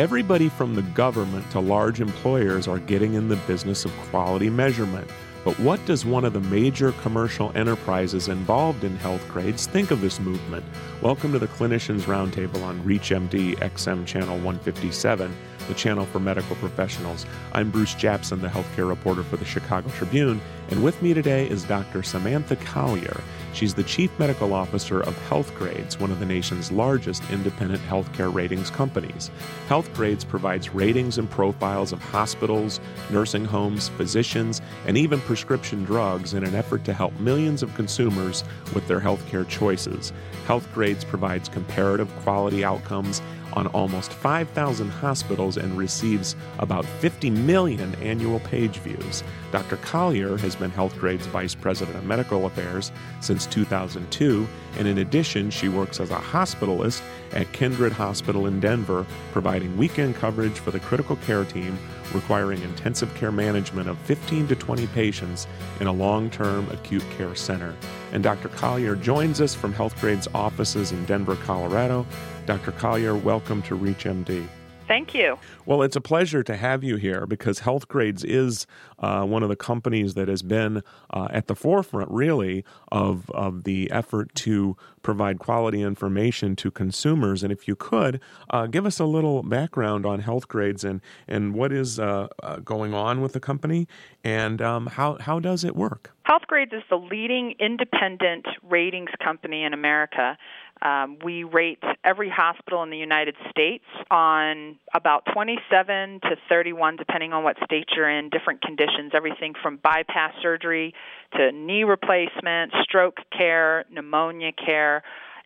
Everybody from the government to large employers are getting in the business of quality measurement. But what does one of the major commercial enterprises involved in health grades think of this movement? Welcome to the Clinicians Roundtable on ReachMD XM Channel 157, the channel for medical professionals. I'm Bruce Japsen, the healthcare reporter for the Chicago Tribune, and with me today is Dr. Samantha Collier. She's the Chief Medical Officer of Healthgrades, one of the nation's largest independent healthcare ratings companies. Healthgrades provides ratings and profiles of hospitals, nursing homes, physicians, and even prescription drugs in an effort to help millions of consumers with their healthcare choices. Healthgrades provides comparative quality outcomes on almost 5,000 hospitals and receives about 50 million annual page views. Dr. Collier has been Healthgrade's Vice President of Medical Affairs since 2002, and in addition, she works as a hospitalist at Kindred Hospital in Denver, providing weekend coverage for the critical care team requiring intensive care management of 15 to 20 patients in a long term acute care center. And Dr. Collier joins us from Healthgrade's offices in Denver, Colorado. Dr. Collier, welcome to ReachMD. Thank you. Well, it's a pleasure to have you here because Healthgrades is uh, one of the companies that has been uh, at the forefront, really, of, of the effort to provide quality information to consumers. And if you could, uh, give us a little background on Healthgrades and, and what is uh, uh, going on with the company and um, how, how does it work? Healthgrades is the leading independent ratings company in America. Um, we rate every hospital in the United States on about 27 to 31, depending on what state you're in, different conditions, everything from bypass surgery to knee replacement, stroke care, pneumonia care.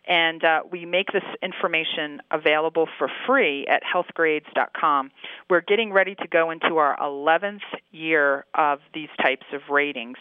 And uh, we make this information available for free at healthgrades.com. We're getting ready to go into our 11th year of these types of ratings.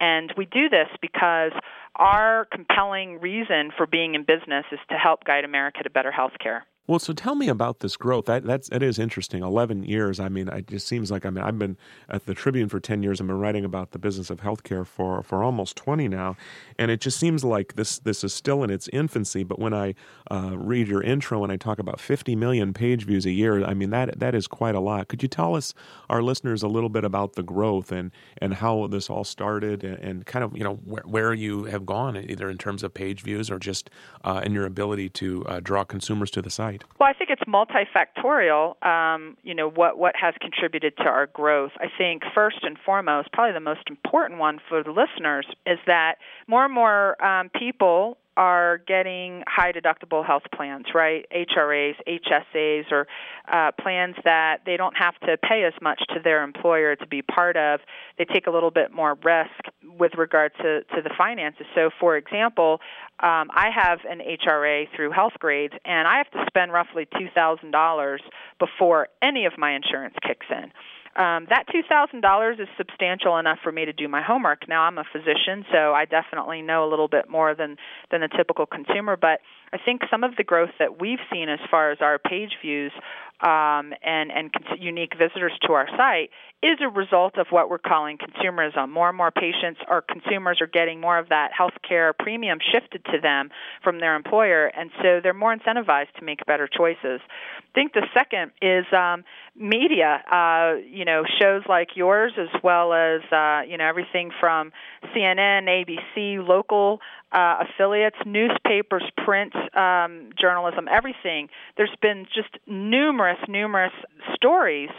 And we do this because our compelling reason for being in business is to help guide America to better health care. Well, so tell me about this growth. That that's that is interesting. Eleven years. I mean, it just seems like I mean I've been at the Tribune for ten years. I've been writing about the business of healthcare for for almost twenty now, and it just seems like this this is still in its infancy. But when I uh, read your intro and I talk about fifty million page views a year, I mean that that is quite a lot. Could you tell us our listeners a little bit about the growth and and how this all started and, and kind of you know where, where you have gone either in terms of page views or just uh, in your ability to uh, draw consumers to the site? Well, I think it's multifactorial. Um, you know what what has contributed to our growth. I think first and foremost, probably the most important one for the listeners is that more and more um, people are getting high deductible health plans, right? HRAs, HSAs, or uh, plans that they don't have to pay as much to their employer to be part of. They take a little bit more risk with regard to, to the finances. So, for example, um, I have an HRA through Healthgrades, and I have to spend roughly $2,000 before any of my insurance kicks in. Um, that $2,000 is substantial enough for me to do my homework. Now, I'm a physician, so I definitely know a little bit more than, than the typical consumer, but I think some of the growth that we've seen as far as our page views um, and, and unique visitors to our site is a result of what we're calling consumerism. More and more patients or consumers are getting more of that healthcare premium shifted to them from their employer, and so they're more incentivized to make better choices. I think the second is um, media. Uh, you know, shows like yours, as well as uh, you know everything from CNN, ABC, local uh, affiliates, newspapers, print um, journalism, everything. There's been just numerous, numerous stories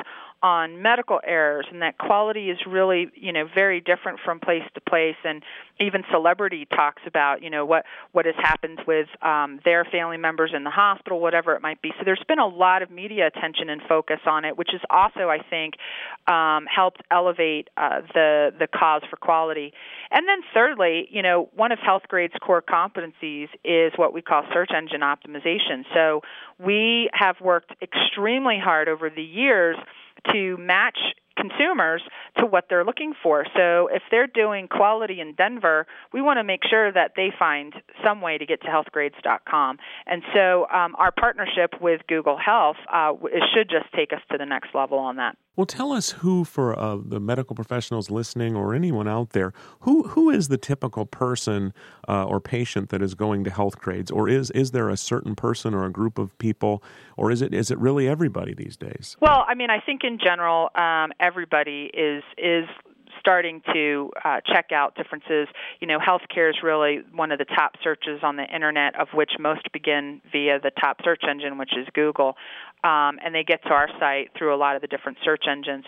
on medical errors and that quality is really you know very different from place to place. And even celebrity talks about you know what what has happened with um, their family members in the hospital whatever it might be. So there's been a lot of media attention and focus on it which has also i think um, helped elevate uh, the the cause for quality. And then thirdly you know one of healthgrade's core competencies is what we call search engine optimization. So we have worked extremely hard over the years to match consumers to what they're looking for. So if they're doing quality in Denver, we want to make sure that they find some way to get to healthgrades.com. And so um, our partnership with Google Health uh, should just take us to the next level on that. Well, tell us who, for uh, the medical professionals listening or anyone out there, who who is the typical person uh, or patient that is going to Healthgrades, or is is there a certain person or a group of people, or is it is it really everybody these days? Well, I mean, I think in general, um, everybody is is starting to uh, check out differences. You know, healthcare is really one of the top searches on the internet, of which most begin via the top search engine, which is Google, um, and they get to our site through a lot of the different search engines.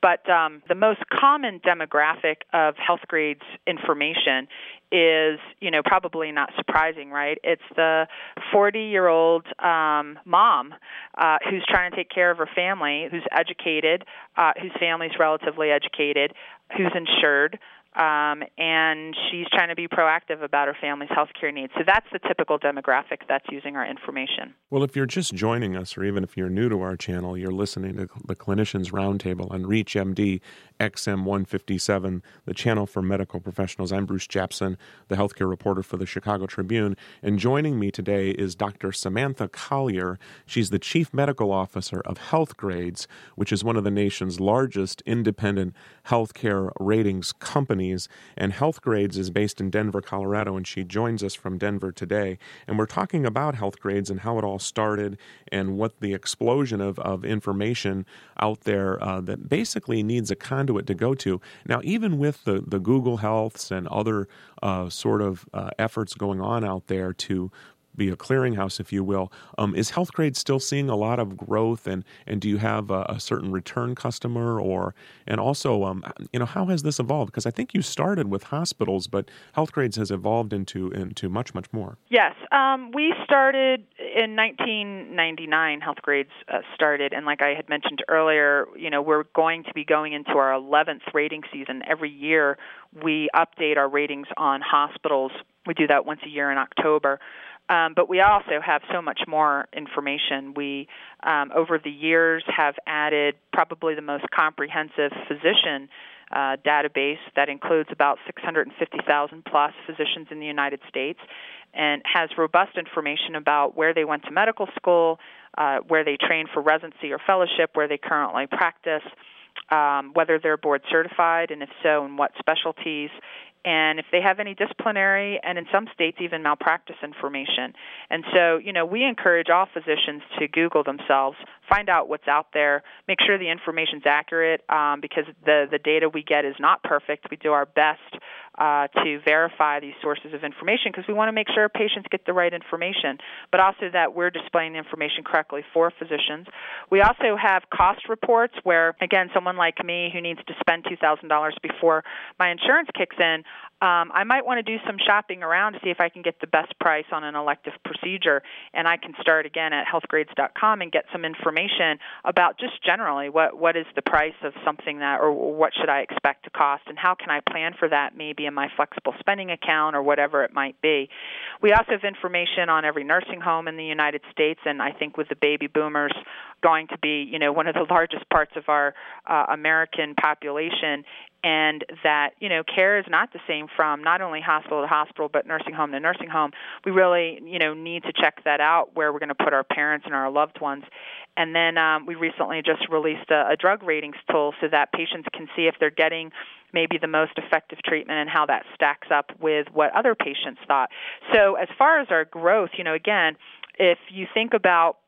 But um, the most common demographic of Healthgrades information is, you know, probably not surprising, right? It's the 40 year old um, mom uh, who's trying to take care of her family, who's educated, uh, whose family's relatively educated, who's insured, um, and she's trying to be proactive about her family's health care needs. So that's the typical demographic that's using our information. Well, if you're just joining us, or even if you're new to our channel, you're listening to the Clinicians Roundtable on ReachMD XM 157, the channel for medical professionals. I'm Bruce Japsen, the healthcare reporter for the Chicago Tribune, and joining me today is Dr. Samantha Collier. She's the Chief Medical Officer of Healthgrades, which is one of the nation's largest independent healthcare ratings companies. And Healthgrades is based in Denver, Colorado, and she joins us from Denver today. And we're talking about Healthgrades and how it all started and what the explosion of, of information out there uh, that basically needs a conduit to go to. Now, even with the, the Google Healths and other uh, sort of uh, efforts going on out there to be a clearinghouse, if you will. Um, is Healthgrade still seeing a lot of growth, and and do you have a, a certain return customer, or and also, um, you know, how has this evolved? Because I think you started with hospitals, but Healthgrades has evolved into into much much more. Yes, um, we started in 1999. Healthgrades uh, started, and like I had mentioned earlier, you know, we're going to be going into our 11th rating season. Every year, we update our ratings on hospitals. We do that once a year in October. Um, but we also have so much more information. We, um, over the years, have added probably the most comprehensive physician uh, database that includes about 650,000 plus physicians in the United States and has robust information about where they went to medical school, uh, where they trained for residency or fellowship, where they currently practice. Um, whether they're board certified, and if so, in what specialties, and if they have any disciplinary and in some states even malpractice information. And so, you know, we encourage all physicians to Google themselves, find out what's out there, make sure the information's accurate um, because the the data we get is not perfect. We do our best uh, to verify these sources of information because we want to make sure patients get the right information, but also that we're displaying the information correctly for physicians. We also have cost reports where, again, someone like me who needs to spend $2,000 before my insurance kicks in, um, I might want to do some shopping around to see if I can get the best price on an elective procedure, and I can start again at healthgrades.com and get some information about just generally what what is the price of something that, or what should I expect to cost, and how can I plan for that maybe in my flexible spending account or whatever it might be. We also have information on every nursing home in the United States, and I think with the baby boomers going to be, you know, one of the largest parts of our uh, American population, and that you know care is not the same from not only hospital to hospital but nursing home to nursing home. We really you know need to check that out where we're going to put our parents and our loved ones. And then um, we recently just released a, a drug ratings tool so that patients can see if they're getting maybe the most effective treatment and how that stacks up with what other patients thought. So as far as our growth you know again if you think about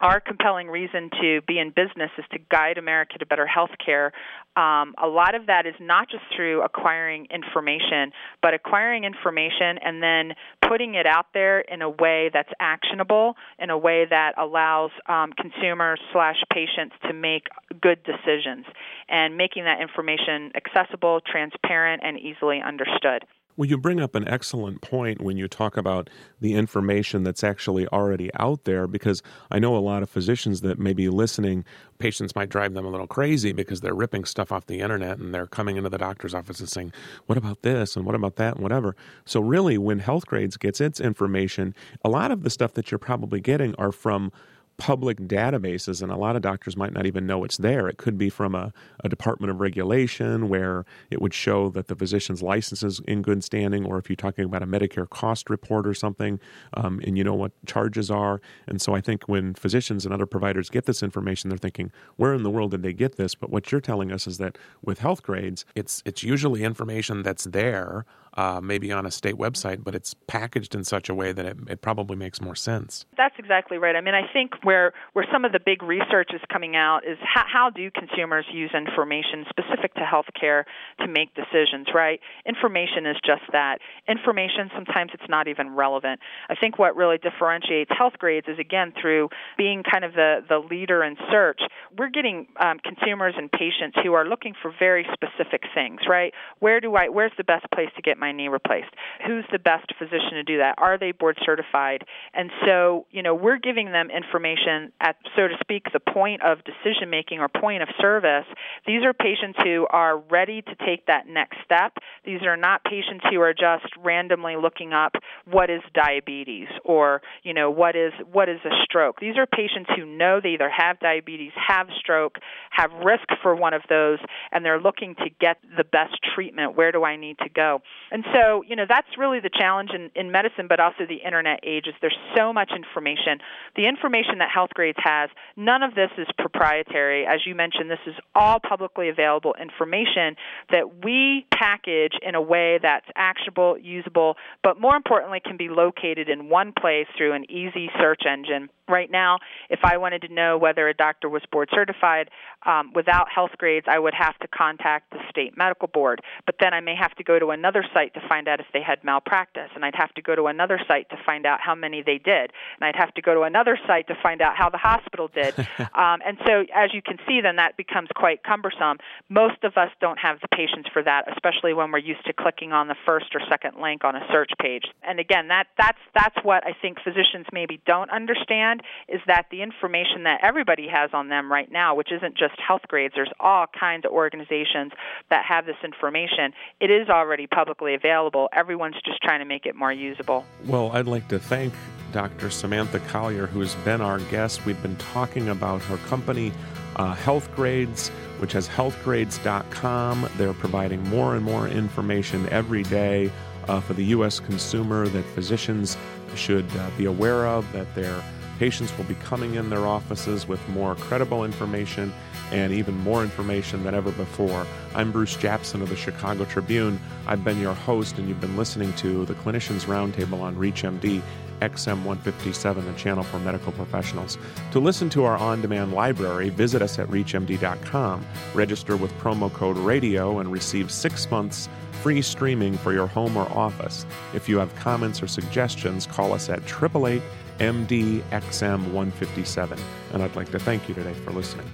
our compelling reason to be in business is to guide America to better health care. Um, a lot of that is not just through acquiring information, but acquiring information and then putting it out there in a way that's actionable, in a way that allows um, consumers slash patients to make good decisions, and making that information accessible, transparent, and easily understood. Well, you bring up an excellent point when you talk about the information that's actually already out there because I know a lot of physicians that may be listening, patients might drive them a little crazy because they're ripping stuff off the internet and they're coming into the doctor's office and saying, What about this and what about that and whatever. So, really, when Healthgrades gets its information, a lot of the stuff that you're probably getting are from public databases, and a lot of doctors might not even know it's there. It could be from a, a Department of Regulation where it would show that the physician's license is in good standing, or if you're talking about a Medicare cost report or something, um, and you know what charges are. And so I think when physicians and other providers get this information, they're thinking, where in the world did they get this? But what you're telling us is that with Healthgrades, it's it's usually information that's there uh, maybe on a state website, but it's packaged in such a way that it, it probably makes more sense. That's exactly right. I mean, I think where where some of the big research is coming out is how, how do consumers use information specific to healthcare to make decisions, right? Information is just that. Information sometimes it's not even relevant. I think what really differentiates Healthgrades is again through being kind of the the leader in search. We're getting um, consumers and patients who are looking for very specific things, right? Where do I? Where's the best place to get my knee replaced? Who's the best physician to do that? Are they board certified? And so, you know, we're giving them information at, so to speak, the point of decision making or point of service. These are patients who are ready to take that next step. These are not patients who are just randomly looking up what is diabetes or, you know, what is what is a stroke. These are patients who know they either have diabetes, have stroke, have risk for one of those, and they're looking to get the best treatment. Where do I need to go? And so, you know, that's really the challenge in, in medicine, but also the internet age is there's so much information. The information that Healthgrades has, none of this is proprietary. As you mentioned, this is all publicly available information that we package in a way that's actionable, usable, but more importantly, can be located in one place through an easy search engine Right now, if I wanted to know whether a doctor was board certified um, without Healthgrades, I would have to contact the state medical board. But then I may have to go to another site to find out if they had malpractice, and I'd have to go to another site to find out how many they did, and I'd have to go to another site to find out how the hospital did. um, and so, as you can see, then that becomes quite cumbersome. Most of us don't have the patience for that, especially when we're used to clicking on the first or second link on a search page. And again, that that's that's what I think physicians maybe don't understand is that the information that everybody has on them right now, which isn't just Healthgrades, there's all kinds of organizations that have this information. It is already publicly available. Everyone's just trying to make it more usable. Well, I'd like to thank Dr. Samantha Collier, who's been our guest. We've been talking about her company, uh, Healthgrades, which has healthgrades.com. They're providing more and more information every day uh, for the U.S. consumer that physicians should uh, be aware of, that they're Patients will be coming in their offices with more credible information and even more information than ever before. I'm Bruce Japsen of the Chicago Tribune. I've been your host, and you've been listening to the Clinicians Roundtable on ReachMD. XM 157, the channel for medical professionals. To listen to our on demand library, visit us at ReachMD.com, register with promo code RADIO, and receive six months free streaming for your home or office. If you have comments or suggestions, call us at 888 MDXM 157. And I'd like to thank you today for listening.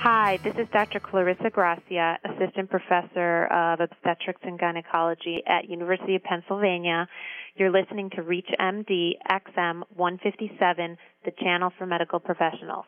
Hi, this is Dr. Clarissa Gracia, Assistant Professor of Obstetrics and Gynecology at University of Pennsylvania. You're listening to Reach MD XM 157, the channel for medical professionals.